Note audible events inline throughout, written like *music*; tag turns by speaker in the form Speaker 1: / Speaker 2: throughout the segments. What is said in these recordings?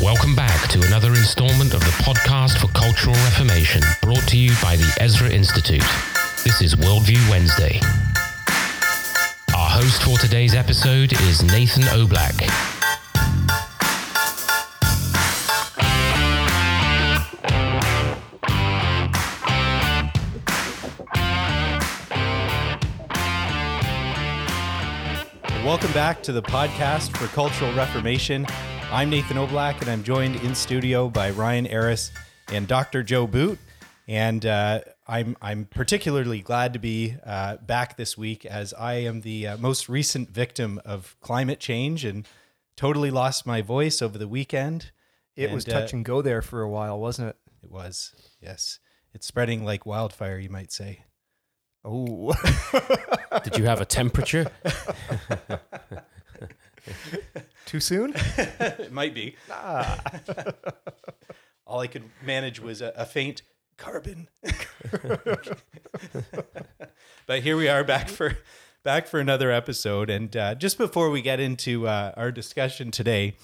Speaker 1: Welcome back to another installment of the podcast for Cultural Reformation, brought to you by the Ezra Institute. This is Worldview Wednesday. Our host for today's episode is Nathan Oblak.
Speaker 2: Welcome back to the podcast for Cultural Reformation. I'm Nathan Oblak, and I'm joined in studio by Ryan Eras and Dr. Joe Boot. And uh, I'm I'm particularly glad to be uh, back this week as I am the uh, most recent victim of climate change and totally lost my voice over the weekend.
Speaker 3: It
Speaker 2: And,
Speaker 3: was
Speaker 2: uh,
Speaker 3: touch and go there for a while, wasn't it?
Speaker 2: It was yes. It's spreading like wildfire, you might say.
Speaker 3: Oh,
Speaker 4: Did you have a temperature? *laughs* *laughs*
Speaker 3: too soon? *laughs*
Speaker 2: it might be. *laughs* All I could manage was a, a faint carbon. *laughs* but here we are back for back for another episode. And uh, just before we get into uh, our discussion today,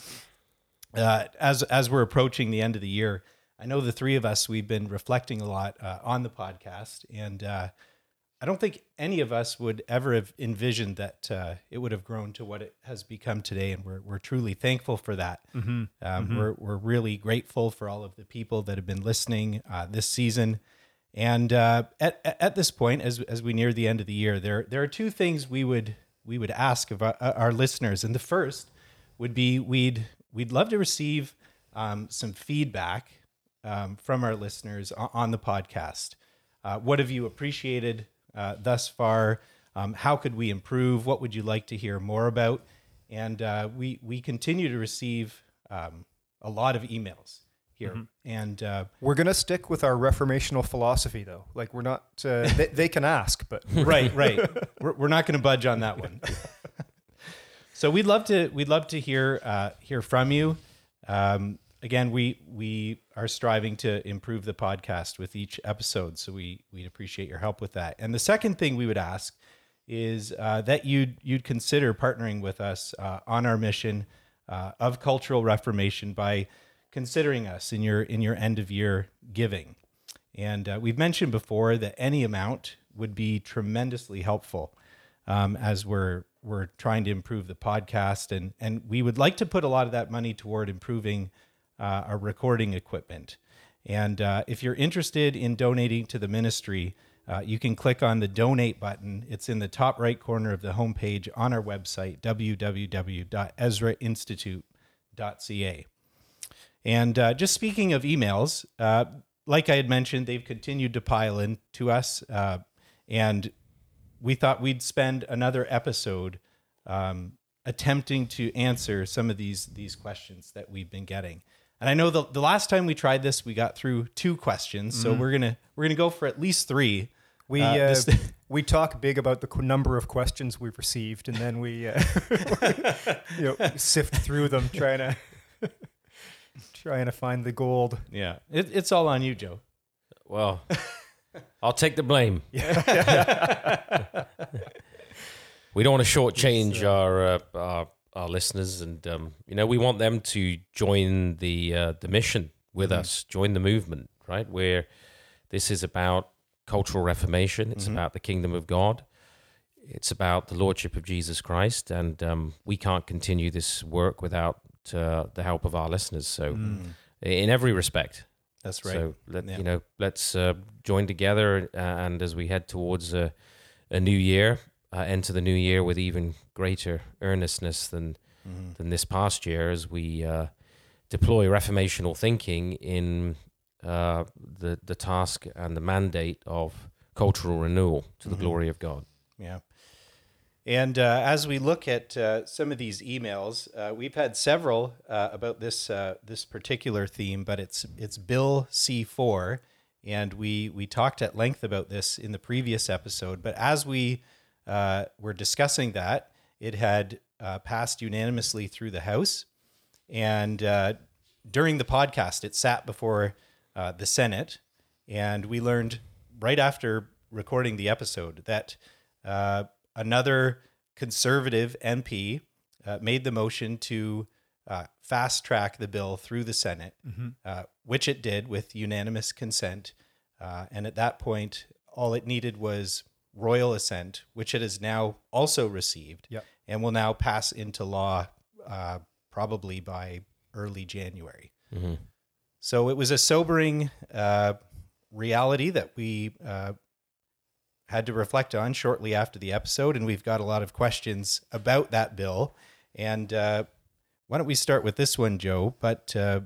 Speaker 2: uh, as as we're approaching the end of the year, I know the three of us we've been reflecting a lot uh, on the podcast, and uh, I don't think any of us would ever have envisioned that uh, it would have grown to what it has become today, and we're we're truly thankful for that. Um, We're we're really grateful for all of the people that have been listening uh, this season, and uh, at at this point, as as we near the end of the year, there there are two things we would we would ask of our, our listeners, and the first would be we'd we'd love to receive um, some feedback um, from our listeners o- on the podcast. Uh, what have you appreciated uh, thus far? Um, how could we improve? What would you like to hear more about? And uh, we we continue to receive um, a lot of emails here, and uh,
Speaker 3: We're gonna stick with our reformational philosophy, though. Like we're not. Uh, *laughs* they, they can ask, but *laughs*
Speaker 2: right, right. We're, we're not going to budge on that one. *laughs* so we'd love to we'd love to hear uh, hear from you. Um, again, we we are striving to improve the podcast with each episode, so we we'd appreciate your help with that. And the second thing we would ask is uh, that you'd you'd consider partnering with us uh, on our mission uh, of cultural reformation by considering us in your in your end of year giving. And uh, we've mentioned before that any amount would be tremendously helpful um, as we're we're trying to improve the podcast, and and we would like to put a lot of that money toward improving uh, our recording equipment. And uh, if you're interested in donating to the ministry, uh, you can click on the donate button. It's in the top right corner of the homepage on our website, www.ezrainstitute.ca. And uh, just speaking of emails, uh, like I had mentioned, they've continued to pile in to us, uh, and we thought we'd spend another episode um, attempting to answer some of these these questions that we've been getting. And I know the, the last time we tried this, we got through two questions, so we're gonna we're gonna go for at least three.
Speaker 3: we
Speaker 2: Uh,
Speaker 3: uh,
Speaker 2: this- *laughs*
Speaker 3: we talk big about the qu- number of questions we've received, and then we uh, *laughs* you know sift through them, trying to *laughs* trying to find the gold.
Speaker 2: yeah, it, it's all on you, Joe.
Speaker 4: Well, I'll take the blame. we don't want to shortchange our, uh, our our listeners, and um, you know we want them to join the uh, the mission with us, join the movement, right? Where this is about cultural reformation. It's about the kingdom of God. It's about the lordship of Jesus Christ, and um, we can't continue this work without uh, the help of our listeners. So, in every respect,
Speaker 2: That's right.
Speaker 4: so let
Speaker 2: Yeah.
Speaker 4: you know, let's uh, join together, uh, and as we head towards a, a new year, uh, enter the new year with even greater earnestness than
Speaker 2: Mm-hmm.
Speaker 4: than this past year, as we uh, deploy reformational thinking in uh, the the task and the mandate of cultural renewal to the glory of God.
Speaker 2: Yeah. And uh, as we look at uh, some of these emails, uh, we've had several uh, about this uh, this particular theme, but it's it's Bill C four, and we we talked at length about this in the previous episode. But as we uh, were discussing that, it had uh, passed unanimously through the House, and uh, during the podcast, it sat before uh, the Senate, and we learned right after recording the episode that uh, another conservative MP uh, made the motion to uh, fast track the bill through the Senate,
Speaker 3: Mm-hmm.
Speaker 2: uh, which it did with unanimous consent. Uh, and at that point, all it needed was royal assent, which it has now also received
Speaker 3: Yep.
Speaker 2: and will now pass into law uh, probably by early January. So it was a sobering uh, reality that we uh, had to reflect on shortly after the episode, and we've got a lot of questions about that bill. And uh, why don't we start with this one, Joe? But uh,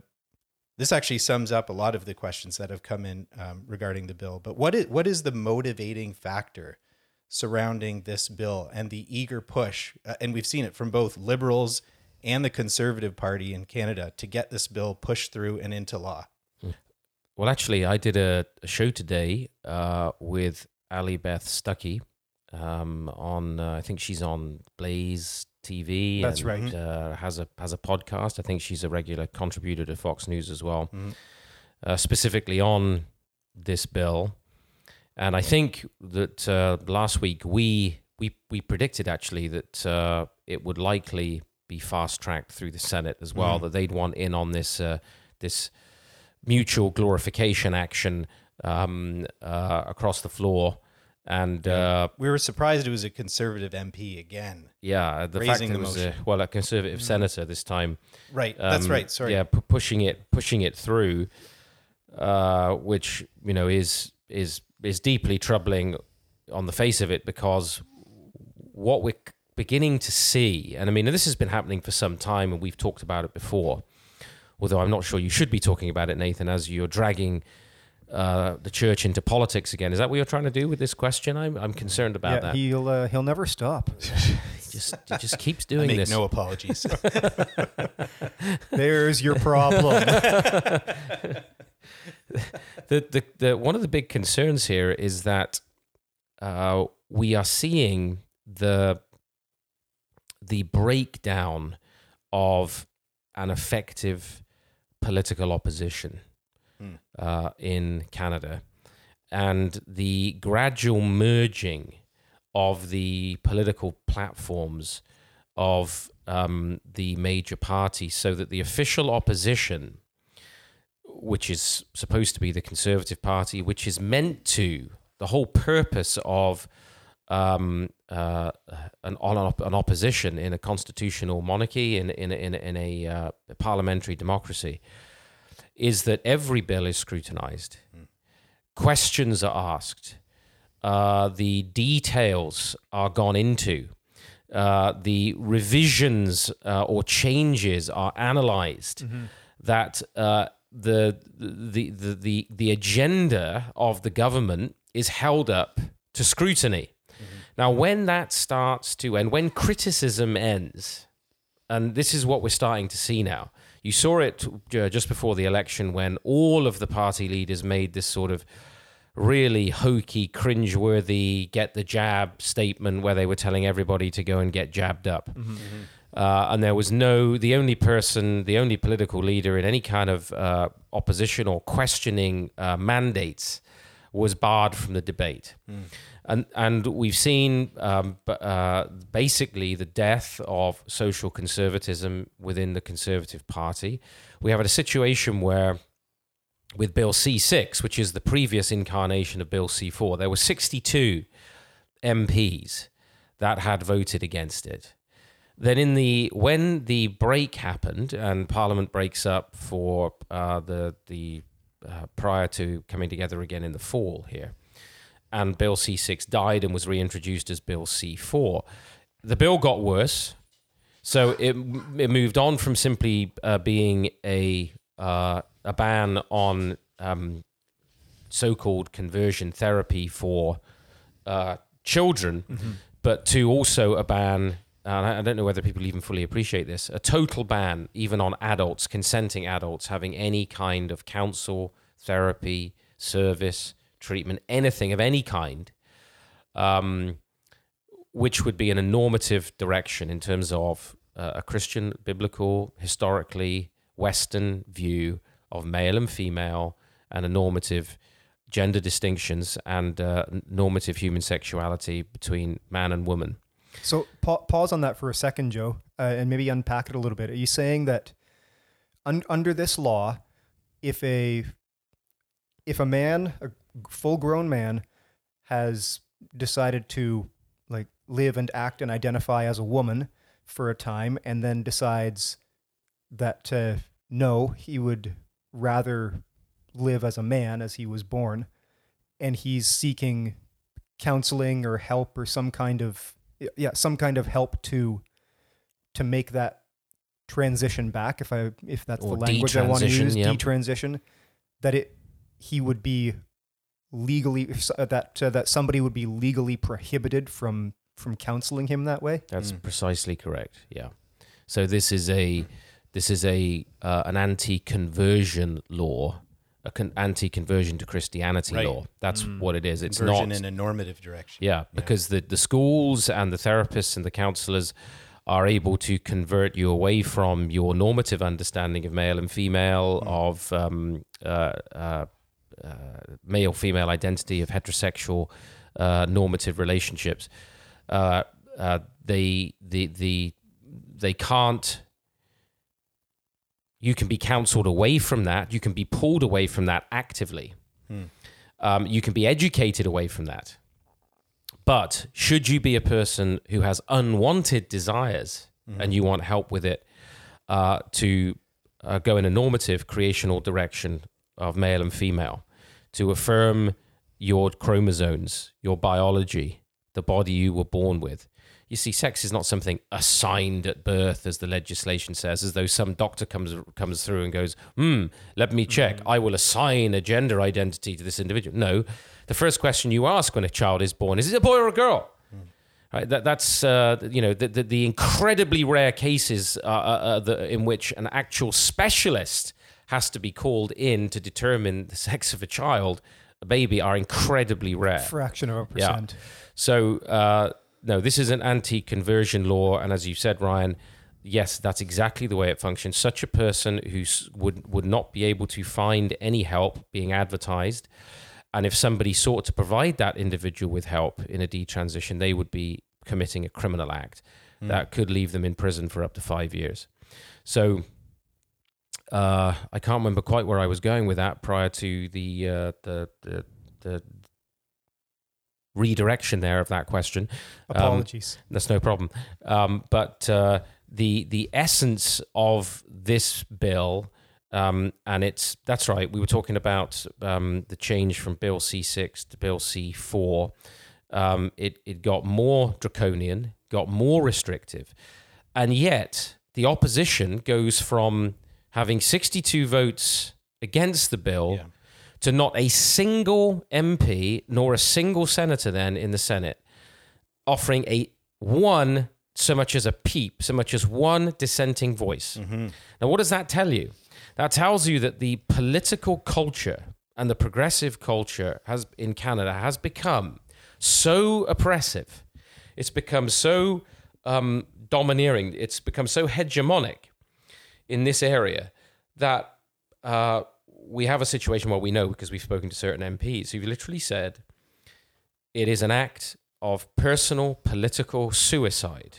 Speaker 2: this actually sums up a lot of the questions that have come in um, regarding the bill. But what is what is the motivating factor surrounding this bill and the eager push? Uh, and we've seen it from both liberals and the Conservative Party in Canada to get this bill pushed through and into law.
Speaker 4: Well, actually, I did a, a show today uh, with Allie Beth Stuckey um, on. Uh, I think she's on Blaze TV.
Speaker 3: That's
Speaker 4: and,
Speaker 3: right.
Speaker 4: Uh, has a has a podcast. I think she's a regular contributor to Fox News as well,
Speaker 2: Mhm.
Speaker 4: uh, specifically on this bill. And I think that uh, last week we we we predicted actually that uh, it would likely be fast tracked through the Senate as well.
Speaker 2: Mm.
Speaker 4: That they'd want in on this uh, this mutual glorification action um, uh, across the floor. And uh,
Speaker 2: We were surprised it was a Conservative MP again.
Speaker 4: yeah, the fact that
Speaker 2: the
Speaker 4: it was a, well a conservative senator this time.
Speaker 2: Right, that's
Speaker 4: um,
Speaker 2: right. Sorry.
Speaker 4: Yeah, pu- pushing it pushing it through, uh, which you know is is is deeply troubling on the face of it because what we're beginning to see, and I mean this has been happening for some time, and we've talked about it before. Although I'm not sure you should be talking about it, Nathan, as you're dragging uh, the church into politics again. Is that what you're trying to do with this question? I'm I'm concerned about
Speaker 3: yeah,
Speaker 4: that.
Speaker 3: he'll uh, he'll never stop. *laughs*
Speaker 4: He just he just *laughs* keeps
Speaker 2: I
Speaker 4: doing
Speaker 2: make
Speaker 4: this.
Speaker 2: no apologies. *laughs*
Speaker 3: There's your problem.
Speaker 4: the, the, the one of the big concerns here is that uh, we are seeing the the breakdown of an effective political opposition. Uh, in Canada, and the gradual merging of the political platforms of um, the major parties, so that the official opposition which is supposed to be the Conservative Party, which is meant to the whole purpose of um, uh, an, an, opposition in a constitutional monarchy in in in, in a uh, parliamentary democracy is that every bill is scrutinized, questions are asked, uh, the details are gone into. Uh, the revisions uh, or changes are analyzed that uh, the, the, the, the, the agenda of the government is held up to scrutiny. Now, when that starts to, and when criticism ends, and this is what we're starting to see now. You saw it uh, just before the election when all of the party leaders made this sort of really hokey, cringeworthy, get the jab statement where they were telling everybody to go and get jabbed up. Uh, and there was no, the only person, the only political leader in any kind of uh, opposition or questioning uh, mandates was barred from the debate. And, and we've seen um, uh, basically the death of social conservatism within the Conservative Party. We have a situation where with Bill C6, which is the previous incarnation of Bill C4, there were 62 MPs that had voted against it. Then, in the when the break happened and Parliament breaks up for uh, the the uh, prior to coming together again in the fall here, and Bill C6 died and was reintroduced as Bill C4, the bill got worse. So it, it moved on from simply uh, being a uh, a ban on um, so-called conversion therapy for uh, children, but to also a ban. And I I don't know whether people even fully appreciate this. A total ban, even on adults, consenting adults, having any kind of counsel, therapy, service, treatment, anything of any kind, um, which would be in a normative direction in terms of uh, a Christian, biblical, historically Western view of male and female, and a normative gender distinctions and uh, normative human sexuality between man and woman.
Speaker 3: So pa- pause on that for a second, Joe. uh, and maybe unpack it a little bit. Are you saying that un- under this law, if a if a man, a full grown man, has decided to like live and act and identify as a woman for a time, and then decides that uh, no, he would rather live as a man as he was born, and he's seeking counseling or help or some kind of yeah some kind of help to to make that transition back if i if that's
Speaker 4: Or
Speaker 3: the language i want to use
Speaker 4: yeah.
Speaker 3: detransition that it he would be legally uh, that uh, that somebody would be legally prohibited from from counseling him that way
Speaker 4: That's precisely correct. Yeah. So this is a this is a uh, an anti-conversion law, a con- anti-conversion to Christianity
Speaker 2: Right.
Speaker 4: law. That's what it is. It's
Speaker 2: Conversion
Speaker 4: not
Speaker 2: in a normative direction.
Speaker 4: Yeah, because the, the schools and the therapists and the counselors are able to convert you away from your normative understanding of male and female, of um, uh, uh, male female identity, of heterosexual uh, normative relationships. Uh, uh, they the the they can't. You can be counseled away from that. You can be pulled away from that actively. Um, you can be educated away from that. But should you be a person who has unwanted desires and you want help with it uh, to uh, go in a normative creational direction of male and female, to affirm your chromosomes, your biology, the body you were born with. You see, sex is not something assigned at birth, as the legislation says, as though some doctor comes comes through and goes, "Hmm, let me check. I will assign a gender identity to this individual." No, the first question you ask when a child is born is, "Is it a boy or a girl?" Right, that, that's uh, you know the, the, the incredibly rare cases uh, uh, uh, the, in which an actual specialist has to be called in to determine the sex of a child, a baby, are incredibly rare.
Speaker 3: fraction of a percent. Yeah.
Speaker 4: So uh, no, this is an anti-conversion law, and as you said, Ryan, yes, that's exactly the way it functions. Such a person who would would not be able to find any help being advertised, and if somebody sought to provide that individual with help in a detransition, they would be committing a criminal act that could leave them in prison for up to five years. So. Uh, I can't remember quite where I was going with that prior to the uh, the, the the redirection there of that question. Um,
Speaker 3: apologies
Speaker 4: that's no problem. Um, but uh, the the essence of this bill, um, and it's that's right. We were talking about um, the change from Bill C six to Bill C four. Um, it it got more draconian, got more restrictive, and yet the opposition goes from having sixty two votes against the bill
Speaker 2: Yeah.
Speaker 4: to not a single MP nor a single senator then in the Senate offering a one so much as a peep, so much as one dissenting voice. Now, what does that tell you? That tells you that the political culture and the progressive culture has in Canada has become so oppressive. It's become so um, domineering. It's become so hegemonic in this area that uh, we have a situation where we know because we've spoken to certain MPs who've literally said it is an act of personal political suicide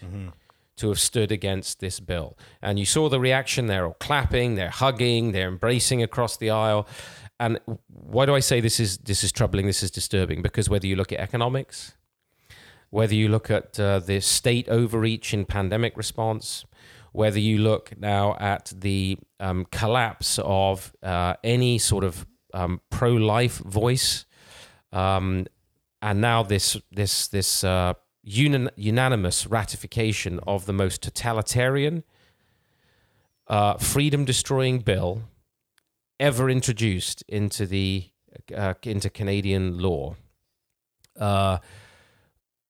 Speaker 4: to have stood against this bill. And you saw the reaction. They're all clapping, they're hugging, they're embracing across the aisle. And why do I say this is this is troubling? This is disturbing because whether you look at economics, whether you look at uh, the state overreach in pandemic response, whether you look now at the um, collapse of uh, any sort of um, pro-life voice, um, and now this this this uh, unan- unanimous ratification of the most totalitarian, uh, freedom-destroying bill ever introduced into the uh, into Canadian law.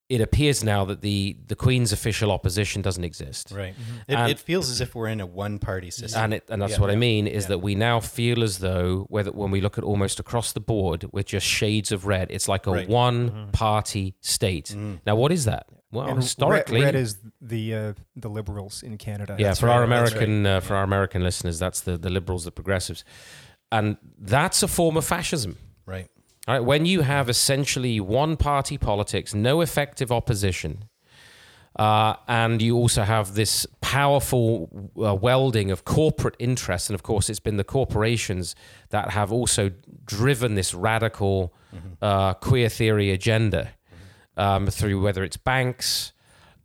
Speaker 4: It appears now that the the Queen's official opposition doesn't exist.
Speaker 2: Right. It,
Speaker 4: And-
Speaker 2: it feels as if we're in a one party system.
Speaker 4: And it, and that's
Speaker 2: Yeah.
Speaker 4: what I mean is
Speaker 2: Yeah.
Speaker 4: that we now feel as though whether when we look at almost across the board with just shades of red, it's like a
Speaker 2: Right.
Speaker 4: one party state. Now, what is that? Well,
Speaker 3: And
Speaker 4: historically,
Speaker 3: red, red is the uh, the liberals in Canada.
Speaker 4: yeah,
Speaker 2: That's
Speaker 4: for our
Speaker 2: right, that's
Speaker 4: American uh, for our American listeners, that's the the liberals, the progressives, and that's a form of fascism.
Speaker 2: right.
Speaker 4: All right, when you have essentially one party politics, no effective opposition, uh, and you also have this powerful uh, welding of corporate interests. And of course, it's been the corporations that have also driven this radical uh, queer theory agenda um, through whether it's banks,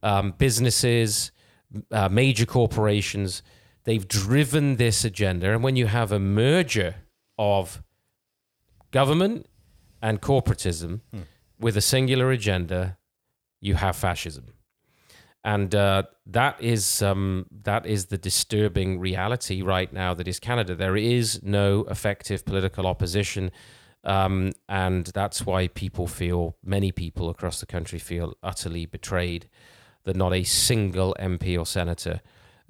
Speaker 4: um, businesses, uh, major corporations. They've driven this agenda. And when you have a merger of government and corporatism with a singular agenda, you have fascism and uh, that is um, that is the disturbing reality right now that is Canada. There is no effective political opposition, um, and that's why people feel many people across the country feel utterly betrayed that not a single MP or senator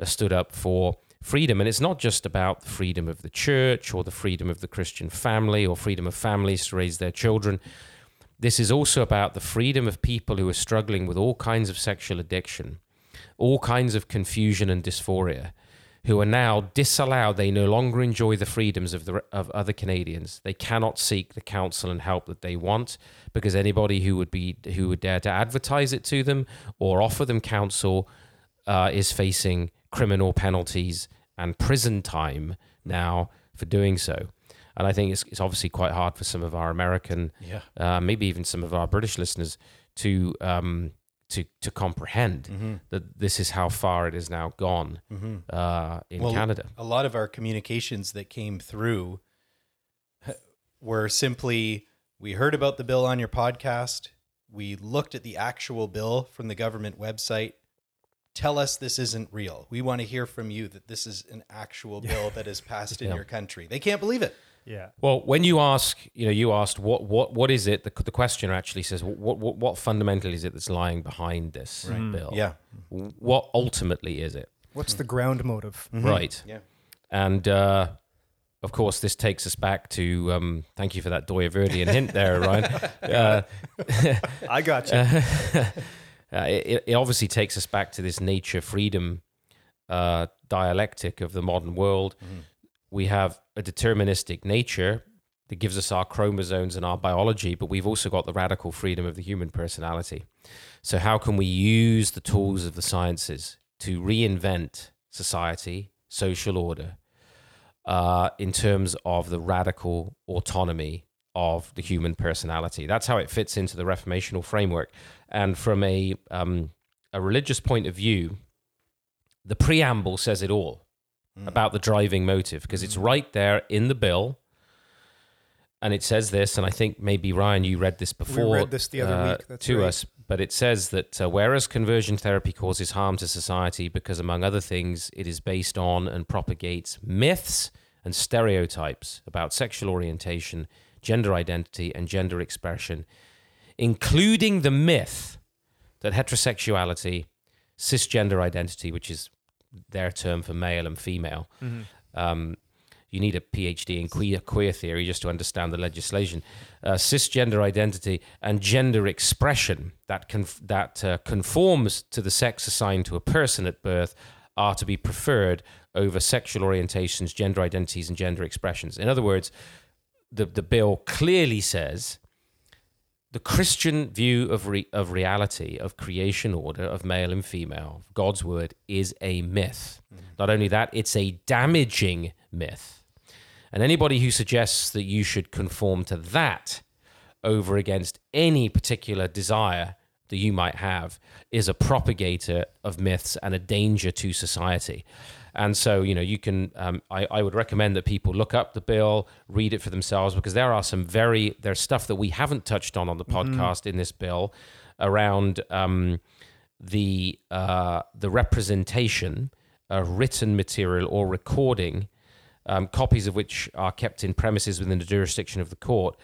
Speaker 4: stood up for freedom. And it's not just about the freedom of the church or the freedom of the Christian family or freedom of families to raise their children. This is also about the freedom of people who are struggling with all kinds of sexual addiction, all kinds of confusion and dysphoria, who are now disallowed. They no longer enjoy the freedoms of the of other Canadians. They cannot seek the counsel and help that they want because anybody who would be who would dare to advertise it to them or offer them counsel uh, is facing criminal penalties and prison time now for doing so. And I think it's, it's obviously quite hard for some of our American,
Speaker 2: Yeah.
Speaker 4: uh, maybe even some of our British listeners to um, to to comprehend
Speaker 2: Mm-hmm.
Speaker 4: that this is how far it has now gone uh, in
Speaker 2: Well,
Speaker 4: Canada.
Speaker 2: A lot of our communications that came through *laughs* were simply we heard about the bill on your podcast. We looked at the actual bill from the government website. Tell us this isn't real. We want to hear from you that this is an actual bill that is passed in
Speaker 4: Yeah.
Speaker 2: your country. They can't believe it.
Speaker 3: Yeah.
Speaker 4: Well, when you ask, you know, you asked what what what is it? The, the questioner actually says, what, what what fundamentally is it that's lying behind this bill?
Speaker 2: Yeah.
Speaker 4: What ultimately is it?
Speaker 3: What's the ground motive?
Speaker 4: Right.
Speaker 2: Yeah.
Speaker 4: And uh, of course, this takes us back to. Um, thank you for that Dooyeweerdian hint there, Ryan. *laughs* Uh,
Speaker 3: I got you.
Speaker 4: uh, it, it obviously takes us back to this nature freedom uh, dialectic of the modern world. We have a deterministic nature that gives us our chromosomes and our biology, but we've also got the radical freedom of the human personality. So, how can we use the tools of the sciences to reinvent society, social order, uh, in terms of the radical autonomy of the human personality. That's how it fits into the reformational framework. And from a um, a religious point of view, the preamble says it all about the driving motive because it's right there in the bill. And it says this, and I think maybe Ryan, you read this before
Speaker 3: read this the other
Speaker 4: uh,
Speaker 3: week, that's
Speaker 4: to
Speaker 3: right.
Speaker 4: us, but it says that uh, whereas conversion therapy causes harm to society because, among other things, it is based on and propagates myths and stereotypes about sexual orientation, gender identity, and gender expression, including the myth that heterosexuality, cisgender identity, which is their term for male and female, um, you need a PhD in queer queer theory just to understand the legislation. Uh, cisgender identity and gender expression that conf- that uh, conforms to the sex assigned to a person at birth are to be preferred over sexual orientations, gender identities, and gender expressions. In other words, the the bill clearly says the Christian view of re- of reality, of creation order, of male and female, God's word, is a myth. Mm-hmm. Not only that, it's a damaging myth. And anybody who suggests that you should conform to that over against any particular desire that you might have is a propagator of myths and a danger to society. And so, you know, you can, um, I, I would recommend that people look up the bill, read it for themselves, because there are some very, there's stuff that we haven't touched on on the podcast in this bill around um, the, uh, the representation of written material or recording, um, copies of which are kept in premises within the jurisdiction of the court,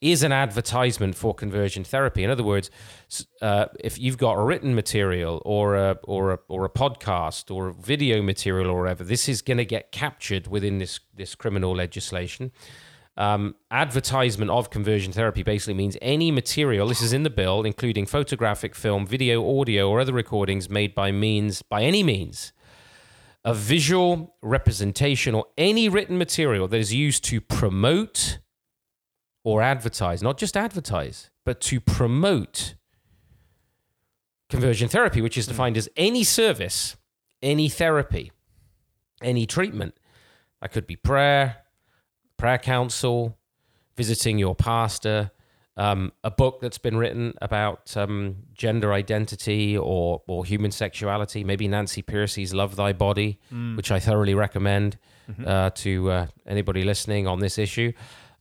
Speaker 4: is an advertisement for conversion therapy. In other words, uh, if you've got a written material or a or a or a podcast or video material or whatever, this is going to get captured within this this criminal legislation. Um, advertisement of conversion therapy basically means any material. This is in the bill, including photographic, film, video, audio, or other recordings made by means by any means a visual representation or any written material that is used to promote or advertise, not just advertise, but to promote conversion therapy, which is defined as any service, any therapy, any treatment. That could be prayer, prayer counsel, visiting your pastor, um, a book that's been written about um, gender identity or, or human sexuality, maybe Nancy Pearcey's Love Thy Body, which I thoroughly recommend uh, to uh, anybody listening on this issue.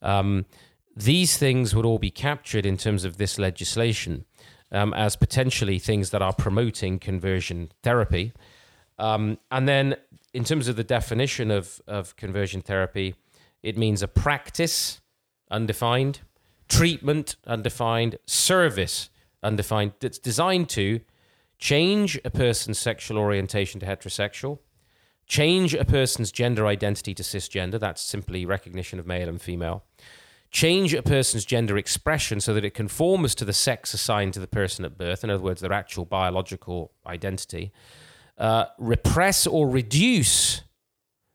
Speaker 4: Um, these things would all be captured in terms of this legislation um, as potentially things that are promoting conversion therapy. Um, and then, in terms of the definition of, of conversion therapy, it means a practice, undefined, treatment, undefined, service, undefined, that's designed to change a person's sexual orientation to heterosexual, change a person's gender identity to cisgender, that's simply recognition of male and female, change a person's gender expression so that it conforms to the sex assigned to the person at birth, in other words, their actual biological identity, uh, repress or reduce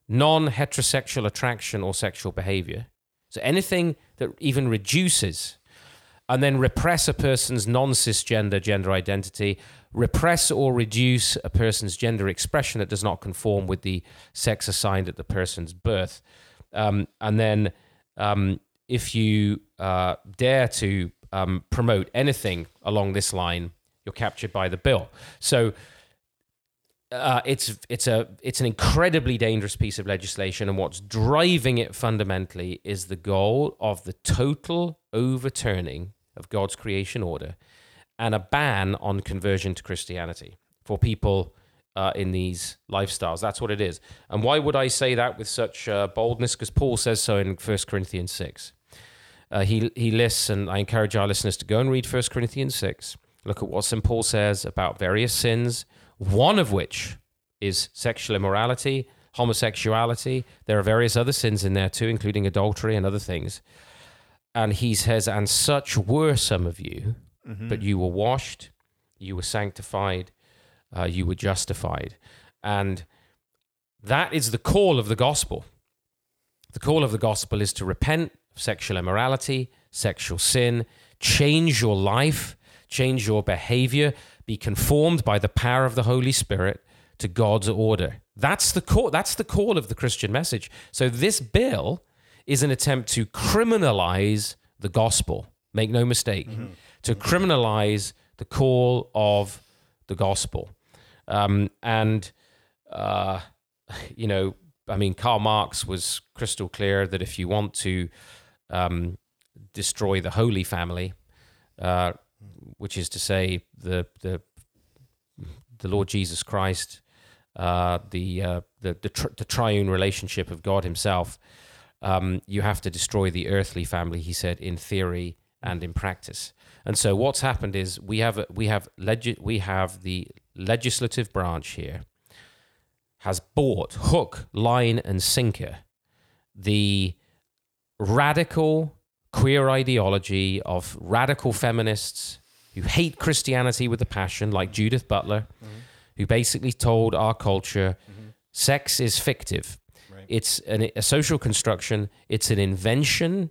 Speaker 4: non heterosexual attraction or sexual behavior. So anything that even reduces, and then repress a person's non cisgender gender identity, repress or reduce a person's gender expression that does not conform with the sex assigned at the person's birth. Um, and then um, if you uh, dare to um, promote anything along this line, you're captured by the bill. So uh, it's it's a it's an incredibly dangerous piece of legislation, and what's driving it fundamentally is the goal of the total overturning of God's creation order and a ban on conversion to Christianity for people uh, in these lifestyles. That's what it is. And why would I say that with such uh, boldness? Because Paul says so in 1 Corinthians 6. Uh, he, he lists, and I encourage our listeners to go and read 1 Corinthians 6. Look at what St. Paul says about various sins, one of which is sexual immorality, homosexuality. There are various other sins in there too, including adultery and other things. And he says, And such were some of you, but you were washed, you were sanctified, uh, you were justified. And that is the call of the gospel. The call of the gospel is to repent sexual immorality, sexual sin, change your life, change your behavior, be conformed by the power of the Holy Spirit to God's order. That's the call, that's the call of the Christian message. So this bill is an attempt to criminalize the gospel. Make no mistake, to criminalize the call of the gospel. Um, and, uh, you know, I mean, Karl Marx was crystal clear that if you want to um, destroy the Holy Family, uh, which is to say the the the Lord Jesus Christ, uh, the uh, the the, tr- the triune relationship of God Himself, um, you have to destroy the earthly family. He said in theory and in practice. And so what's happened is we have we have legi- we have the legislative branch here has bought hook, line, and sinker the radical queer ideology of radical feminists who hate Christianity with a passion, like Judith Butler, who basically told our culture sex is fictive. It's an, a social construction, it's an invention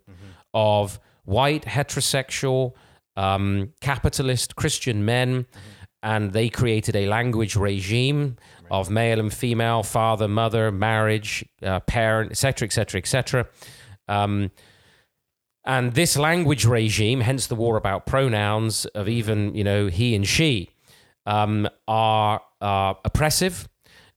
Speaker 4: of white, heterosexual, um, capitalist Christian men. And they created a language regime of male and female, father, mother, marriage, uh, parent, etc., etc., etc. Um, and this language regime, hence the war about pronouns of even you know he and she, um, are uh, oppressive,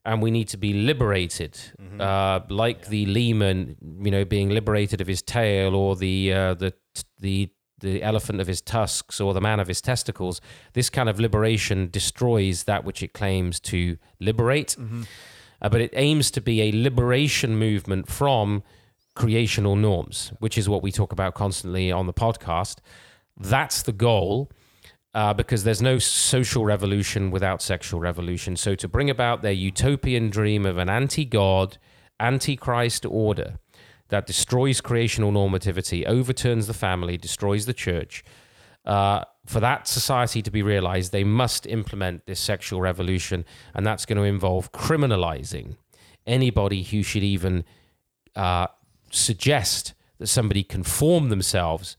Speaker 4: and we need to be liberated, uh, like the lemur, you know, being liberated of his tail, or the uh, the the the elephant of his tusks, or the man of his testicles. This kind of liberation destroys that which it claims to liberate, uh, but it aims to be a liberation movement from creational norms, which is what we talk about constantly on the podcast. That's the goal. Uh, because there's no social revolution without sexual revolution. So, to bring about their utopian dream of an anti God, anti Christ order that destroys creational normativity, overturns the family, destroys the church, uh, for that society to be realized, they must implement this sexual revolution. And that's going to involve criminalizing anybody who should even uh, suggest that somebody conform themselves,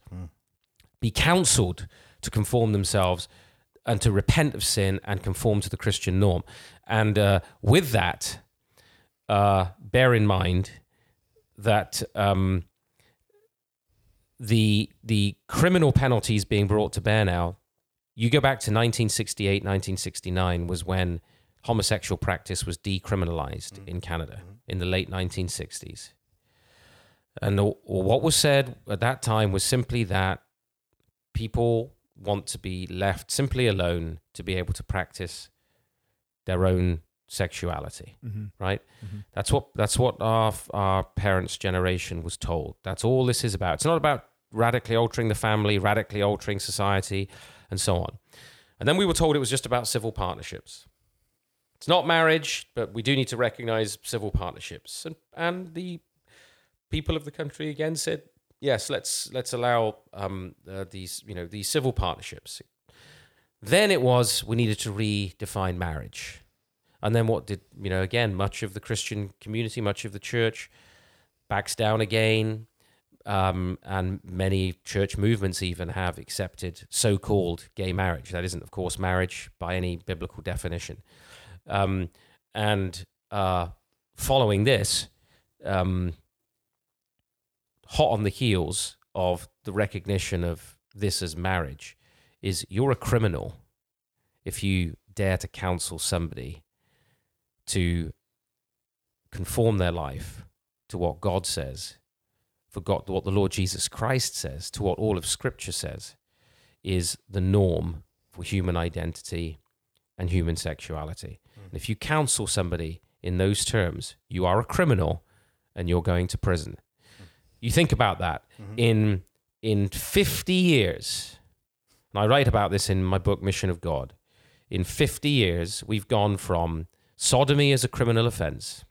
Speaker 4: be counseled to conform themselves and to repent of sin and conform to the Christian norm. And uh, with that, uh, bear in mind that um, the the criminal penalties being brought to bear now. You go back to 1968, 1969 was when homosexual practice was decriminalized in Canada in the late 1960s. And the, what was said at that time was simply that people want to be left simply alone to be able to practice their own sexuality, mm-hmm. right? Mm-hmm. That's what that's what our our parents' generation was told. That's all this is about. It's not about radically altering the family, radically altering society, and so on. And then we were told it was just about civil partnerships. It's not marriage, but we do need to recognize civil partnerships. And and the people of the country again said, yes, let's let's allow um, uh, these you know these civil partnerships. Then it was we needed to redefine marriage, and then what did you know again? Much of the Christian community, much of the church, backs down again, um, and many church movements even have accepted so-called gay marriage. That isn't, of course, marriage by any biblical definition. Um, and uh, following this, um, hot on the heels of the recognition of this as marriage, is you're a criminal if you dare to counsel somebody to conform their life to what God says, for God, what the Lord Jesus Christ says, to what all of Scripture says, is the norm for human identity and human sexuality. Hmm. And if you counsel somebody in those terms, you are a criminal and you're going to prison. You think about that. Mm-hmm. In in 50 years, and I write about this in my book Mission of God. In 50 years, we've gone from sodomy as a criminal offense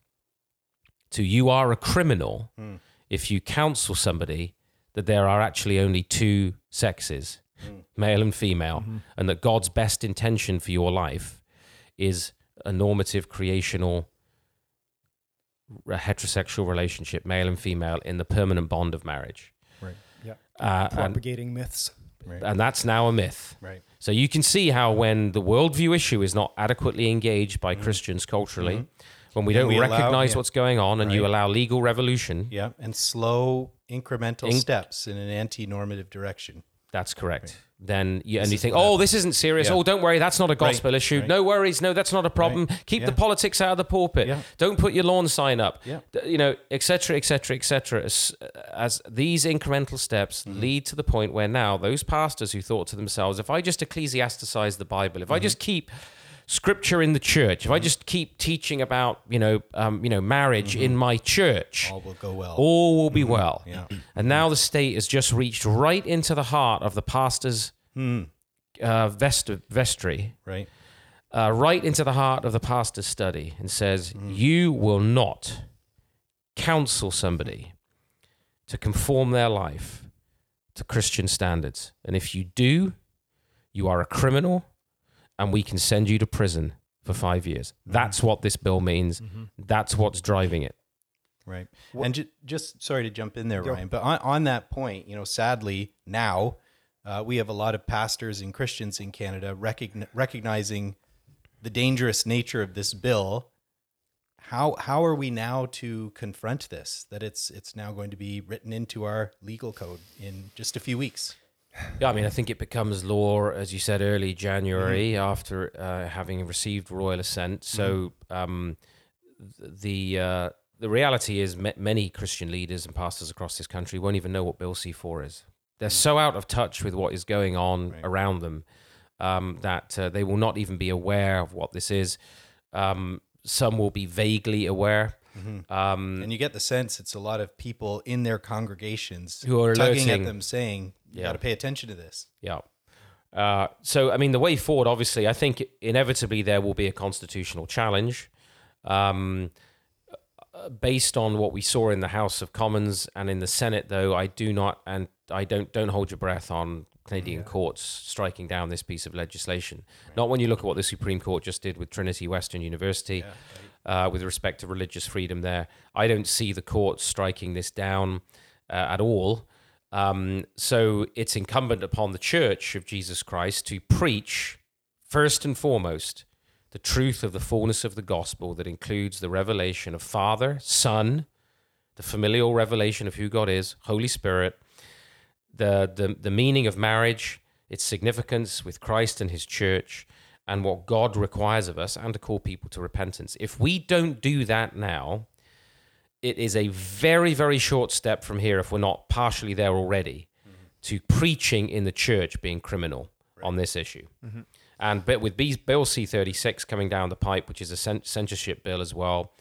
Speaker 4: to you are a criminal hmm. if you counsel somebody that there are actually only two sexes, hmm. male and female, mm-hmm. and that God's best intention for your life is a normative creational a heterosexual relationship, male and female, in the permanent bond of marriage.
Speaker 2: Right.
Speaker 3: Yeah.
Speaker 4: Uh, and,
Speaker 3: Propagating myths.
Speaker 2: Right.
Speaker 4: and that's now a myth.
Speaker 2: Right.
Speaker 4: So you can see how when the worldview issue is not adequately engaged by Christians culturally, when we don't
Speaker 2: Mm-hmm. we allow-
Speaker 4: recognize
Speaker 2: yeah.
Speaker 4: what's going on and you allow legal revolution,
Speaker 2: Yeah. And slow incremental
Speaker 4: In-
Speaker 2: steps in an anti-normative direction.
Speaker 4: That's correct. Then you, and you think, oh, this isn't serious.
Speaker 2: Yeah.
Speaker 4: Oh, don't worry, that's not a gospel issue.
Speaker 2: right.
Speaker 4: No worries. No, that's not a problem. Keep
Speaker 2: Yeah.
Speaker 4: the politics out of the pulpit.
Speaker 2: Yeah.
Speaker 4: Don't put your lawn sign up. You know, etc., etc., etc. As, as these incremental steps
Speaker 2: Mm-hmm.
Speaker 4: lead to the point where now those pastors who thought to themselves, if I just ecclesiasticize the Bible, if I
Speaker 2: Mm-hmm.
Speaker 4: just keep scripture in the church, if I just keep teaching about you know um, you know marriage in my church,
Speaker 2: Mm-hmm. All will go well.
Speaker 4: all will be well.
Speaker 2: Yeah.
Speaker 4: And now the state has just reached right into the heart of the pastor's uh, vest- vestry,
Speaker 2: Right.
Speaker 4: uh, right into the heart of the pastor's study, and says, You will not counsel somebody to conform their life to Christian standards. And if you do, you are a criminal and we can send you to prison for five years. That's what this bill means. That's what's driving it.
Speaker 2: Right. and ju- just sorry to jump in there, Ryan, but on, on that point, you know, sadly now uh, we have a lot of pastors and Christians in Canada recogni- recognizing the dangerous nature of this bill. How how are we now to confront this? That it's it's now going to be written into our legal code in just a few weeks.
Speaker 4: Yeah, I mean, I think it becomes law, as you said, early January after uh, having received royal assent. So um, the uh, the reality is, ma- many Christian leaders and pastors across this country won't even know what Bill C four is. They're so out of touch with what is going on
Speaker 2: Right.
Speaker 4: around them um, that uh, they will not even be aware of what this is. Um, some will be vaguely aware. Um,
Speaker 2: And you get the sense it's a lot of people in their congregations
Speaker 4: Who are
Speaker 2: tugging at them saying, you
Speaker 4: Yeah.
Speaker 2: got to pay attention to this.
Speaker 4: Yeah. Uh, so, I mean, the way forward, obviously, I think inevitably there will be a constitutional challenge. Um, based on what we saw in the House of Commons and in the Senate, though, I do not, and I don't, don't hold your breath on Canadian courts striking down this piece of legislation. Not when you look at what the Supreme Court just did with Trinity Western University uh, with respect to religious freedom there. I don't see the courts striking this down uh, at all. Um, so it's incumbent upon the Church of Jesus Christ to preach first and foremost the truth of the fullness of the gospel that includes the revelation of Father, Son, the familial revelation of who God is, Holy Spirit, the, the, the meaning of marriage, its significance with Christ and his church, and what God requires of us, and to call people to repentance. If we don't do that now, it is a very, very short step from here, if we're not partially there already, to preaching in the church being criminal on this issue. And but with B- Bill C thirty six coming down the pipe, which is a cen- censorship bill as well,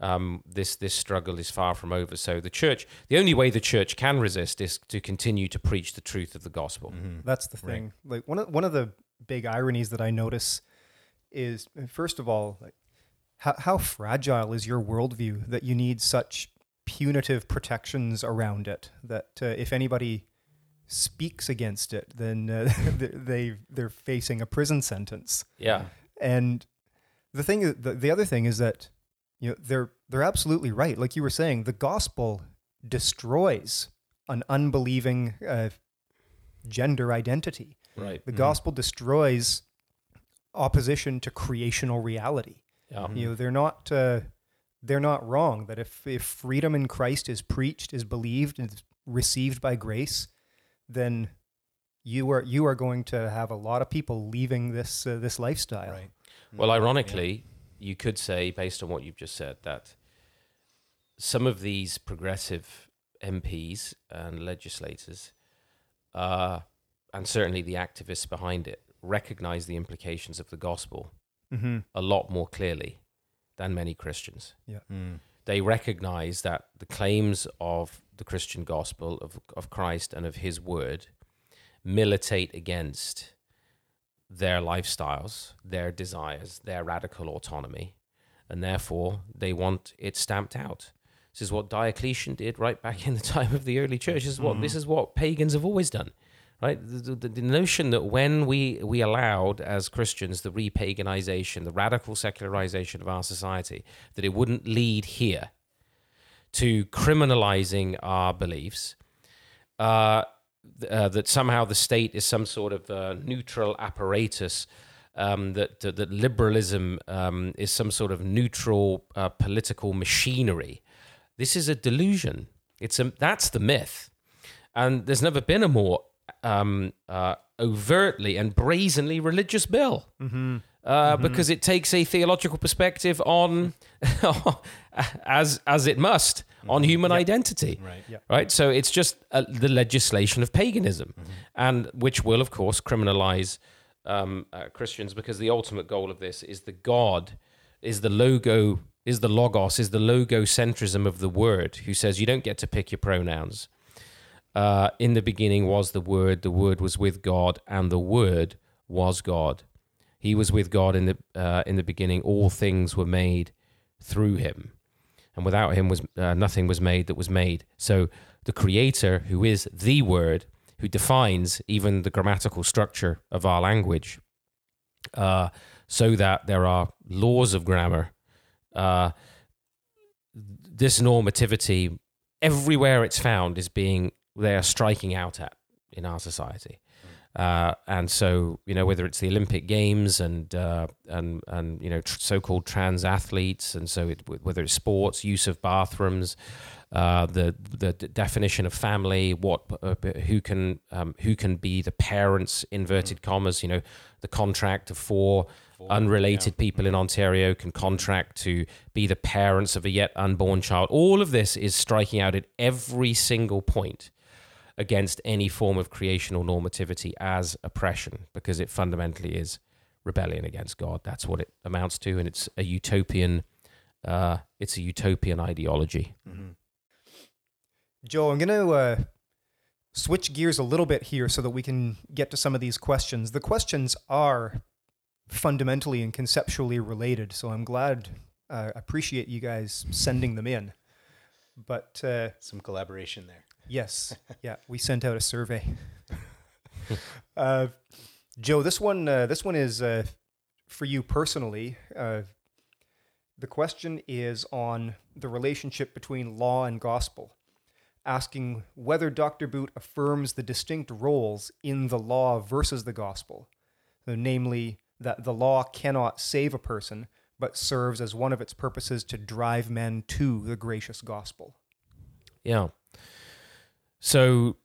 Speaker 4: um, this this struggle is far from over. So the church, the only way the church can resist is to continue to preach the truth of the gospel.
Speaker 3: That's the thing. Like one of one of the big ironies that I notice is, first of all, like how how fragile is your worldview that you need such punitive protections around it that uh, if anybody speaks against it, then uh, *laughs* they they're facing a prison sentence.
Speaker 4: Yeah,
Speaker 3: And the thing, the, the other thing is that you know they're they're absolutely right. Like you were saying, the gospel destroys an unbelieving uh, gender identity.
Speaker 4: Right.
Speaker 3: The gospel destroys opposition to creational reality.
Speaker 4: Yeah.
Speaker 3: You know, they're not uh, they're not wrong that if if freedom in Christ is preached, is believed, is received by grace, then you are you are going to have a lot of people leaving this uh, this lifestyle.
Speaker 2: Right.
Speaker 4: Well, ironically, you could say, based on what you've just said, that some of these progressive MPs and legislators, uh, and certainly the activists behind it, recognize the implications of the gospel
Speaker 3: Mm-hmm.
Speaker 4: a lot more clearly than many Christians.
Speaker 2: Mm.
Speaker 4: They recognize that the claims of the Christian gospel, of, of Christ, and of his word militate against their lifestyles, their desires, their radical autonomy, and therefore they want it stamped out. This is what Diocletian did right back in the time of the early church. This is what this is what pagans have always done, right? The, the, the notion that when we we allowed as Christians the repaganization, the radical secularization of our society, that it wouldn't lead here to criminalizing our beliefs. Uh, uh, that somehow the state is some sort of uh, neutral apparatus, um, that, that that liberalism um, is some sort of neutral uh, political machinery. This is a delusion. It's a that's the myth, and there's never been a more um, uh, overtly and brazenly religious bill. Uh, Because it takes a theological perspective on, *laughs* as as it must, on human identity
Speaker 2: Right.
Speaker 3: Yeah.
Speaker 4: right? So it's just uh, the legislation of paganism, and which will, of course, criminalize um, uh, Christians because the ultimate goal of this is the God, is the logo, is the logos, is the logocentrism of the word, who says you don't get to pick your pronouns. Uh, in the beginning was the Word, the Word was with God, and the Word was God. He was with God in the uh, in the beginning. All things were made through Him, and without Him was uh, nothing was made that was made. So the Creator, who is the Word, who defines even the grammatical structure of our language, uh, so that there are laws of grammar. Uh, this normativity, everywhere it's found, is being they are striking out at in our society. Uh, and so, you know, whether it's the Olympic Games and uh, and and you know tr- so-called trans athletes, and so it, whether it's sports, use of bathrooms, uh, the the d- definition of family, what uh, who can um, who can be the parents, inverted commas, you know, the contract of four unrelated people in Ontario can contract to be the parents of a yet unborn child. All of this is striking out at every single point against any form of creational normativity as oppression because it fundamentally is rebellion against God. That's what it amounts to, and it's a utopian. Uh, it's a utopian ideology.
Speaker 3: Joe, I'm going to uh, switch gears a little bit here so that we can get to some of these questions. The questions are fundamentally and conceptually related, so I'm glad, uh, appreciate you guys sending them in. But uh,
Speaker 2: Some collaboration there.
Speaker 3: Yes, yeah, we sent out a survey. *laughs* uh, Joe, this one, uh, this one is uh, for you personally. Uh, the question is on the relationship between law and gospel asking whether Dr. Boot affirms the distinct roles in the law versus the gospel, so namely that the law cannot save a person, but serves as one of its purposes to drive men to the gracious gospel.
Speaker 4: Yeah. So,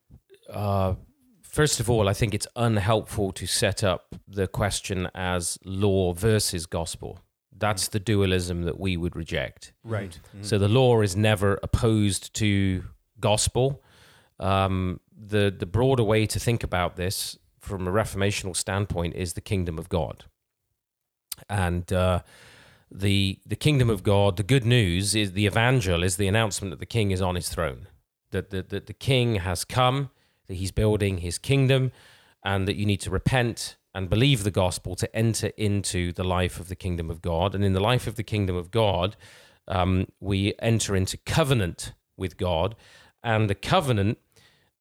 Speaker 4: uh, first of all, I think it's unhelpful to set up the question as law versus gospel. That's the dualism that we would reject.
Speaker 3: Right.
Speaker 4: So the law is never opposed to gospel. Um, the the broader way to think about this from a reformational standpoint is the kingdom of God, and uh, the the kingdom of God. The good news is the evangel is the announcement that the king is on his throne, that that, that the king has come, that he's building his kingdom, and that you need to repent and believe the gospel to enter into the life of the kingdom of God. And in the life of the kingdom of God, um, we enter into covenant with God, and the covenant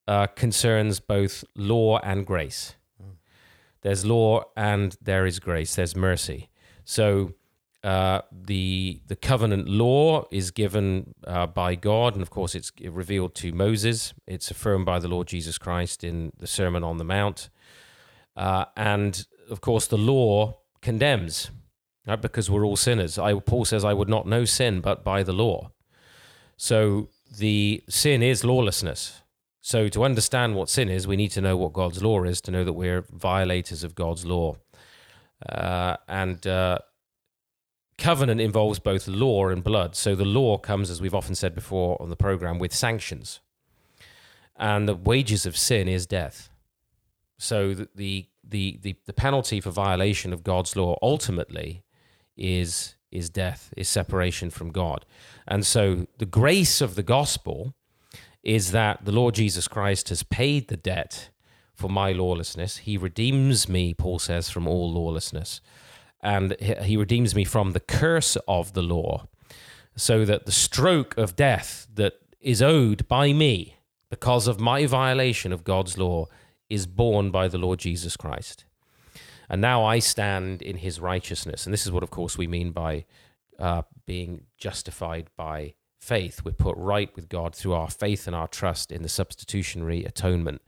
Speaker 4: uh, concerns both law and grace. There's law and there is grace. There's mercy. So uh, the the covenant law is given uh, by God, and of course it's revealed to Moses. It's affirmed by the Lord Jesus Christ in the Sermon on the Mount, uh, and of course the law condemns, right? Because we're all sinners. I, Paul says, "I would not know sin but by the law." So the sin is lawlessness. So to understand what sin is, we need to know what God's law is to know that we're violators of God's law. Uh, and uh, covenant involves both law and blood. So the law comes, as we've often said before on the program, with sanctions. And the wages of sin is death. So the, the, the, the, penalty for violation of God's law ultimately is, is death, is separation from God. And so the grace of the gospel is that the Lord Jesus Christ has paid the debt for my lawlessness. He redeems me, Paul says, from all lawlessness. And he redeems me from the curse of the law, so that the stroke of death that is owed by me because of my violation of God's law is borne by the Lord Jesus Christ. And now I stand in his righteousness. And this is what, of course, we mean by uh, being justified by faith. We're put right with God through our faith and our trust in the substitutionary atonement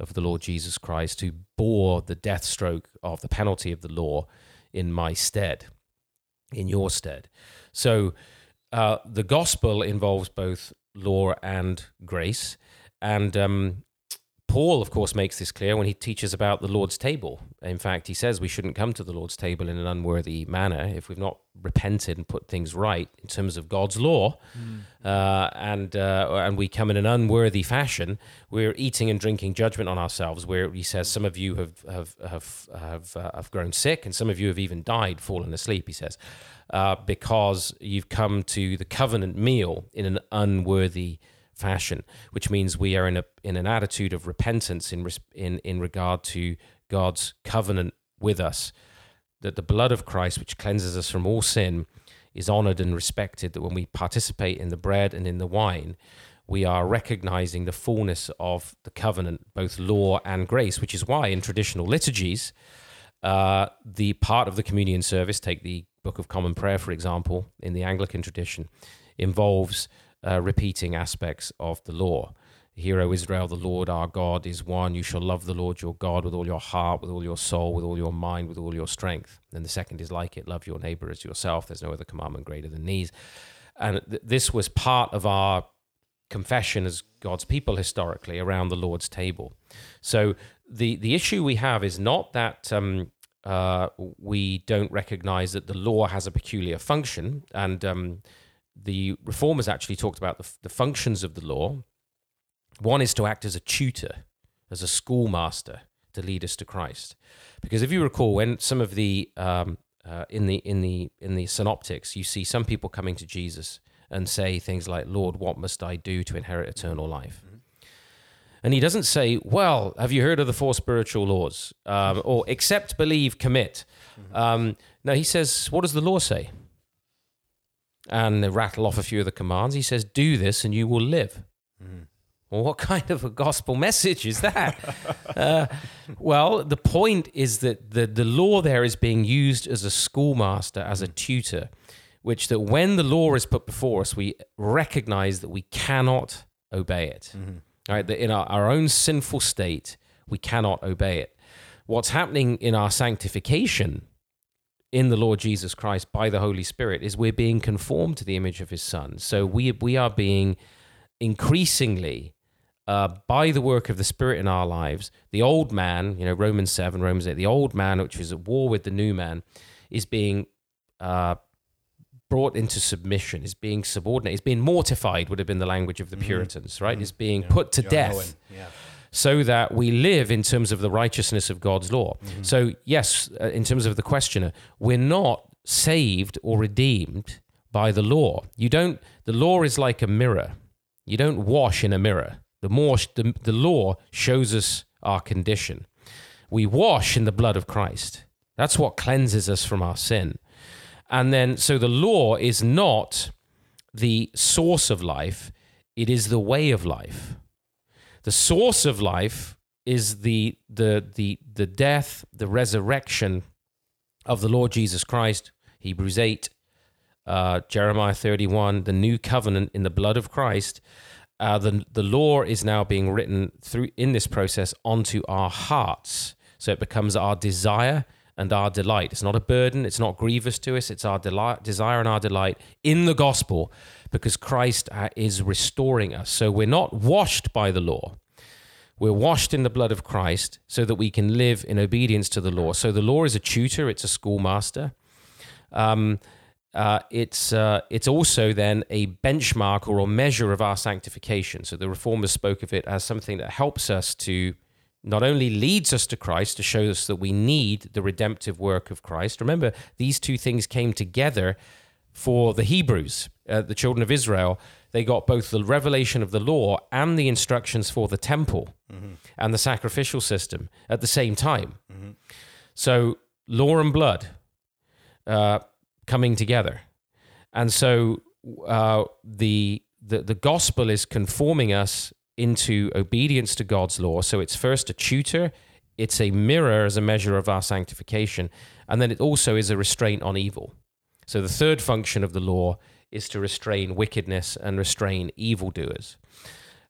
Speaker 4: of the Lord Jesus Christ, who bore the death stroke of the penalty of the law in my stead, in your stead. So uh, the gospel involves both law and grace. And um, Paul, of course, makes this clear when he teaches about the Lord's table. In fact, he says we shouldn't come to the Lord's table in an unworthy manner if we've not repented and put things right in terms of God's law, mm. uh, and uh, and we come in an unworthy fashion. We're eating and drinking judgment on ourselves. Where he says some of you have have have have, uh, have grown sick, and some of you have even died, fallen asleep. He says uh, because you've come to the covenant meal in an unworthy fashion, which means we are in a in an attitude of repentance in in in regard to God's covenant with us. That the blood of Christ, which cleanses us from all sin, is honored and respected. That when we participate in the bread and in the wine, we are recognizing the fullness of the covenant, both law and grace, which is why in traditional liturgies, uh, the part of the communion service, take the Book of Common Prayer, for example, in the Anglican tradition, involves uh, repeating aspects of the law. Hear, O Israel, the Lord our God is one. You shall love the Lord your God with all your heart, with all your soul, with all your mind, with all your strength. And the second is like it love your neighbor as yourself. There's no other commandment greater than these. And th- this was part of our confession as God's people historically around the Lord's table. So the, the issue we have is not that um, uh, we don't recognize that the law has a peculiar function and. Um, the reformers actually talked about the, the functions of the law. One is to act as a tutor, as a schoolmaster to lead us to Christ. Because if you recall, when some of the um, uh, in the in the in the synoptics, you see some people coming to Jesus and say things like, "Lord, what must I do to inherit eternal life?" Mm-hmm. And he doesn't say, "Well, have you heard of the four spiritual laws?" Um, or "Accept, believe, commit." Mm-hmm. Um, no, he says, "What does the law say?" And they rattle off a few of the commands. He says, Do this and you will live. Mm. Well, what kind of a gospel message is that? *laughs* uh, well, the point is that the, the law there is being used as a schoolmaster, as a tutor, which that when the law is put before us, we recognize that we cannot obey it. Mm-hmm. Right? That in our, our own sinful state, we cannot obey it. What's happening in our sanctification in the Lord Jesus Christ by the Holy Spirit is we're being conformed to the image of his son. So we we are being increasingly uh, by the work of the Spirit in our lives, the old man, you know, Romans 7, Romans 8, the old man, which is at war with the new man, is being uh, brought into submission, is being subordinate, is being mortified, would have been the language of the Puritans, right? Is being put to
Speaker 2: John
Speaker 4: death
Speaker 2: Owen, Yeah.
Speaker 4: So that we live in terms of the righteousness of God's law. So, yes, uh, in terms of the questioner, we're not saved or redeemed by the law. You don't, the law is like a mirror. You don't wash in a mirror. The, more, the, the law shows us our condition. We wash in the blood of Christ. That's what cleanses us from our sin. And then, so the law is not the source of life, it is the way of life the source of life is the the the the death, the resurrection of the Lord Jesus Christ. Hebrews eight, uh, Jeremiah thirty one, the new covenant in the blood of Christ. Uh, the the law is now being written through in this process onto our hearts, so it becomes our desire and our delight. It's not a burden. It's not grievous to us. It's our delight, desire and our delight in the gospel, because Christ uh, is restoring us. So we're not washed by the law. We're washed in the blood of Christ so that we can live in obedience to the law. So the law is a tutor, it's a schoolmaster. Um, uh, it's uh, it's also then a benchmark or a measure of our sanctification. So the reformers spoke of it as something that helps us to not only leads us to Christ to show us that we need the redemptive work of Christ. Remember, these two things came together for the Hebrews, uh, the children of Israel. They got both the revelation of the law and the instructions for the temple and the sacrificial system at the same time. So, law and blood uh, coming together. And so, uh, the, the, the gospel is conforming us into obedience to God's law. So, it's first a tutor, it's a mirror as a measure of our sanctification, and then it also is a restraint on evil. So the third function of the law is to restrain wickedness and restrain evildoers.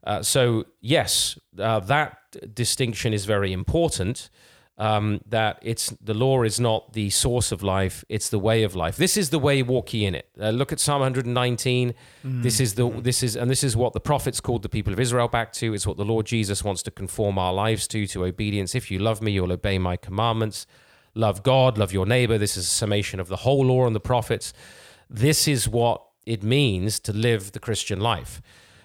Speaker 4: Uh, so yes, uh, that distinction is very important. Um, that it's the law is not the source of life; it's the way of life. This is the way. Walk ye in it. Uh, look at Psalm 119. This is the this is and this is what the prophets called the people of Israel back to. It's what the Lord Jesus wants to conform our lives to to obedience. If you love me, you'll obey my commandments love God, love your neighbor. This is a summation of the whole law and the prophets. This is what it means to live the Christian life.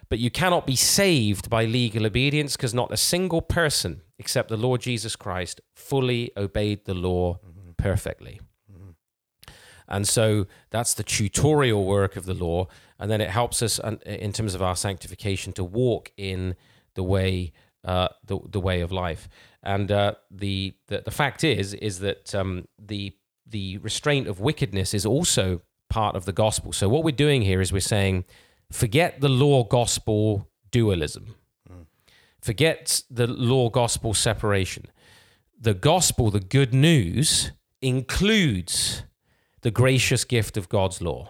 Speaker 4: But you cannot be saved by legal obedience because not a single person except the Lord Jesus Christ fully obeyed the law perfectly. And so that's the tutorial work of the law. And then it helps us in terms of our sanctification to walk in the way, uh, the, the way of life. And uh, the, the the fact is is that um, the the restraint of wickedness is also part of the gospel. So what we're doing here is we're saying, forget the law gospel dualism, forget the law gospel separation. The gospel, the good news, includes the gracious gift of God's law.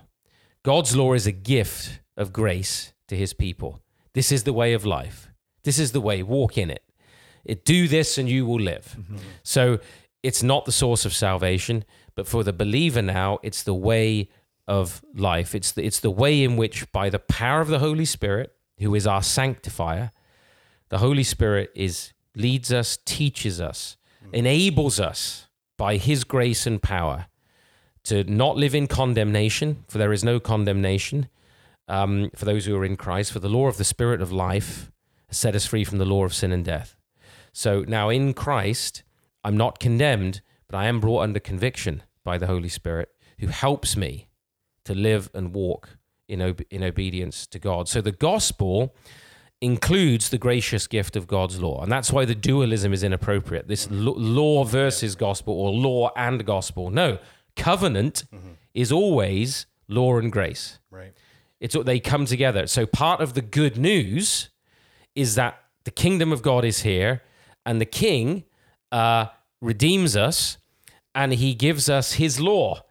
Speaker 4: God's law is a gift of grace to his people. This is the way of life. This is the way. Walk in it. It do this and you will live. Mm-hmm. So it's not the source of salvation, but for the believer now, it's the way of life. It's the, it's the way in which, by the power of the Holy Spirit, who is our sanctifier, the Holy Spirit is leads us, teaches us, enables us by His grace and power to not live in condemnation, for there is no condemnation um, for those who are in Christ. For the law of the Spirit of life has set us free from the law of sin and death. So now in Christ, I'm not condemned, but I am brought under conviction by the Holy Spirit, who helps me to live and walk in, ob- in obedience to God. So the gospel includes the gracious gift of God's law. And that's why the dualism is inappropriate. This lo- law versus gospel or law and gospel. No, covenant is always law and grace.
Speaker 2: Right.
Speaker 4: It's what they come together. So part of the good news is that the kingdom of God is here and the king uh, redeems us and he gives us his law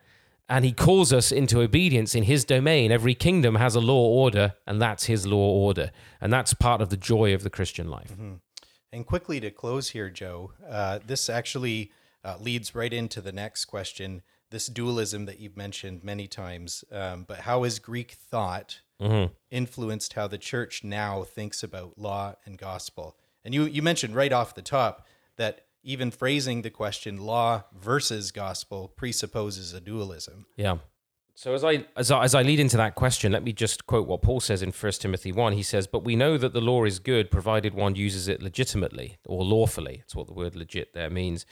Speaker 4: and he calls us into obedience in his domain. Every kingdom has a law order, and that's his law order. And that's part of the joy of the Christian life.
Speaker 2: And quickly to close here, Joe, uh, this actually uh, leads right into the next question this dualism that you've mentioned many times. Um, but how has Greek thought
Speaker 4: Mm-hmm.
Speaker 2: influenced how the church now thinks about law and gospel? And you you mentioned right off the top that even phrasing the question law versus gospel presupposes a dualism.
Speaker 4: Yeah. So as I, as I as I lead into that question, let me just quote what Paul says in 1 Timothy 1. He says, "But we know that the law is good provided one uses it legitimately or lawfully." That's what the word legit there means.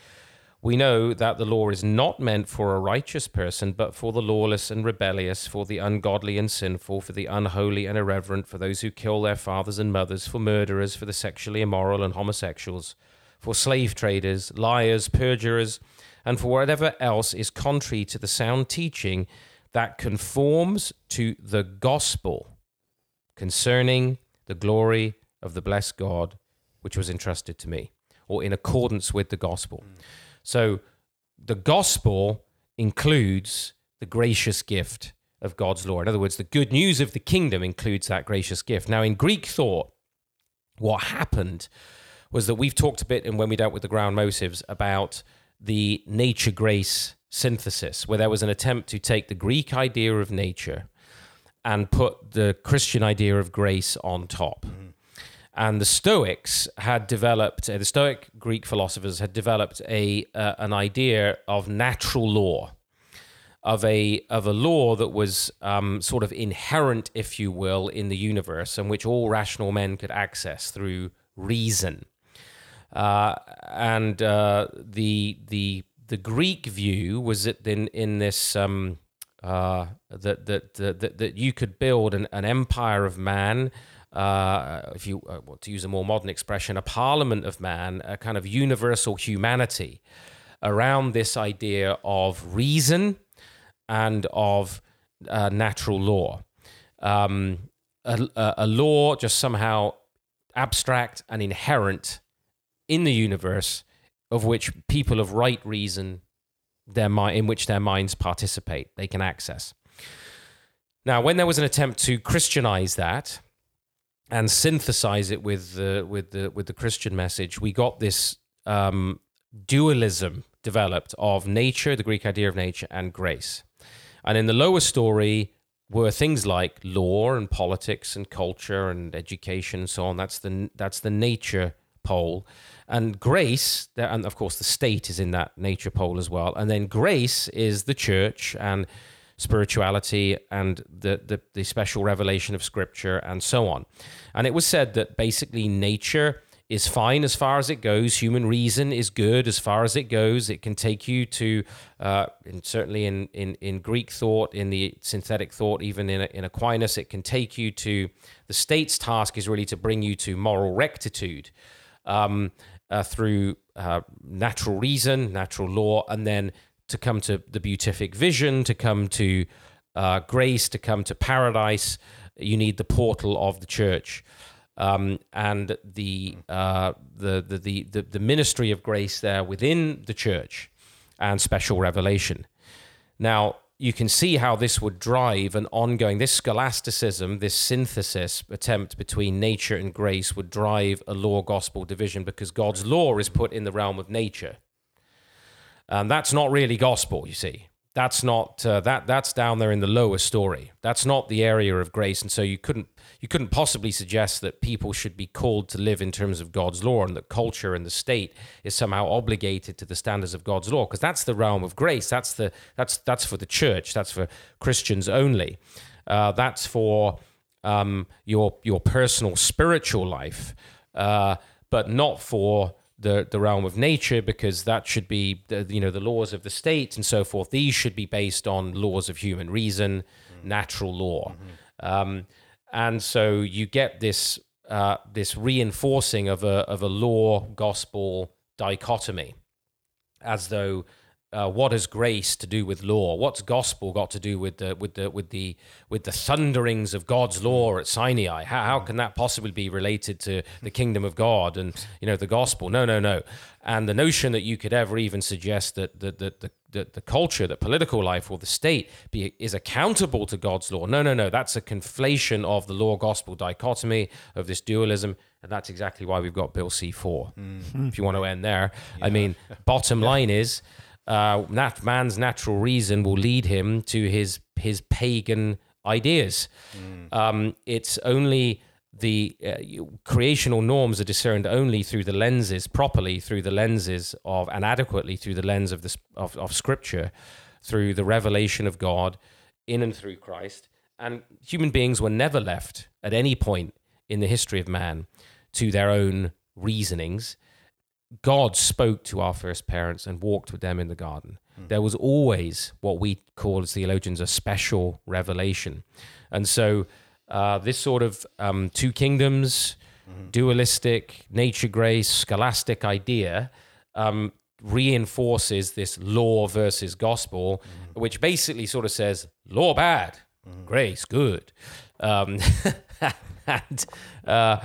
Speaker 4: We know that the law is not meant for a righteous person, but for the lawless and rebellious, for the ungodly and sinful, for the unholy and irreverent, for those who kill their fathers and mothers, for murderers, for the sexually immoral and homosexuals, for slave traders, liars, perjurers, and for whatever else is contrary to the sound teaching that conforms to the gospel concerning the glory of the blessed God which was entrusted to me, or in accordance with the gospel. Mm. So the gospel includes the gracious gift of God's law. In other words, the good news of the kingdom includes that gracious gift. Now, in Greek thought, what happened was that we've talked a bit, and when we dealt with the ground motives, about the nature grace synthesis, where there was an attempt to take the Greek idea of nature and put the Christian idea of grace on top. And the Stoics had developed, uh, the Stoic Greek philosophers had developed a uh, an idea of natural law, of a of a law that was um, sort of inherent, if you will, in the universe, and which all rational men could access through reason. Uh, and uh, the the the Greek view was that in in this um, uh, that, that that that you could build an, an empire of man. Uh, if you uh, well, to use a more modern expression, a parliament of man, a kind of universal humanity around this idea of reason and of uh, natural law. Um, a, a law just somehow abstract and inherent in the universe of which people of right reason their mi- in which their minds participate they can access. Now when there was an attempt to christianize that and synthesize it with the with the with the christian message we got this um, dualism developed of nature the greek idea of nature and grace. And in the lower story were things like law and politics and culture and education and so on. That's the that's the nature pole and grace and of course the state is in that nature pole as well. And then grace is the church and spirituality and the, the, the special revelation of scripture and so on. And it was said that basically nature is fine as far as it goes. Human reason is good as far as it goes. It can take you to uh, and certainly in, in, in greek thought in the synthetic thought even in, in aquinas it can take you to the state's task is really to bring you to moral rectitude. Um, uh, through uh, natural reason, natural law, and then to come to the beatific vision, to come to uh, grace, to come to paradise, you need the portal of the church. Um, and the, uh, the, the, the, the, the ministry of grace there within the church and special revelation. Now, you can see how this would drive an ongoing this scholasticism this synthesis attempt between nature and grace would drive a law gospel division because god's law is put in the realm of nature. And that's not really gospel you see that's not uh, that that's down there in the lower story. That's not the area of grace. And so you couldn't you couldn't possibly suggest that people should be called to live in terms of God's law and that culture and the state is somehow obligated to the standards of God's law because that's the realm of grace. That's the that's that's for the church. That's for Christians only. Uh, that's for um, your your personal spiritual life uh, but not for the, the realm of nature because that should be the, you know the laws of the state and so forth these should be based on laws of human reason mm-hmm. natural law mm-hmm. um, and so you get this uh, this reinforcing of a of a law gospel dichotomy as though uh, what has grace to do with law? What's gospel got to do with the with the with the with the thunderings of God's law at Sinai? How, how can that possibly be related to the kingdom of God and you know the gospel? No, no, no. And the notion that you could ever even suggest that the the, the, the, the culture, the political life, or the state be is accountable to God's law. No, no, no. That's a conflation of the law gospel dichotomy of this dualism. And that's exactly why we've got Bill C4. Mm. If you want to end there, yeah. I mean, bottom *laughs* yeah. line is uh, nat- man's natural reason will lead him to his his pagan ideas. Um, it's only the uh, creational norms are discerned only through the lenses properly through the lenses of and adequately through the lens of this of, of scripture through the revelation of god in and through christ. And human beings were never left at any point in the history of man to their own reasonings God spoke to our first parents and walked with them in the garden. There was always what we call as theologians a special revelation. And so, uh, this sort of um, two kingdoms, dualistic, nature grace, scholastic idea um, reinforces this law versus gospel, which basically sort of says law bad, grace good. Um, *laughs* and uh,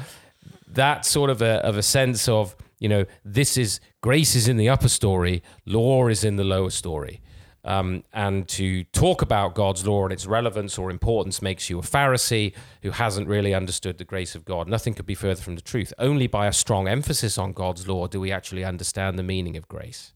Speaker 4: that sort of a, of a sense of you know this is grace is in the upper story law is in the lower story. Um, and to talk about god's law and its relevance or importance makes you a pharisee who hasn't really understood the grace of god. Nothing could be further from the truth. Only by a strong emphasis on god's law do we actually understand the meaning of grace.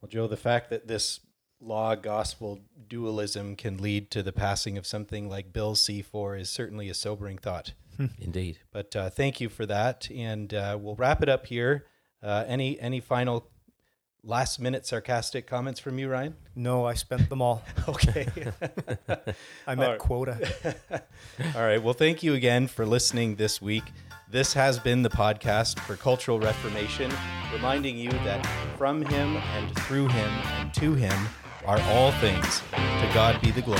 Speaker 2: Well, Joe, the fact that this law gospel dualism can lead to the passing of something like Bill C4 is certainly a sobering thought. *laughs*
Speaker 4: indeed
Speaker 2: But uh, thank you for that, and uh, we'll wrap it up here. Uh, any any final last minute sarcastic comments from you, Ryan?
Speaker 3: No, I spent them all. *laughs*
Speaker 2: Okay. *laughs*
Speaker 3: I met
Speaker 2: All right.
Speaker 3: quota.
Speaker 2: All right. Well, thank you again for listening this week. This has been the podcast for Cultural Reformation, reminding you that from Him and through Him and to Him are all things. To God be the glory.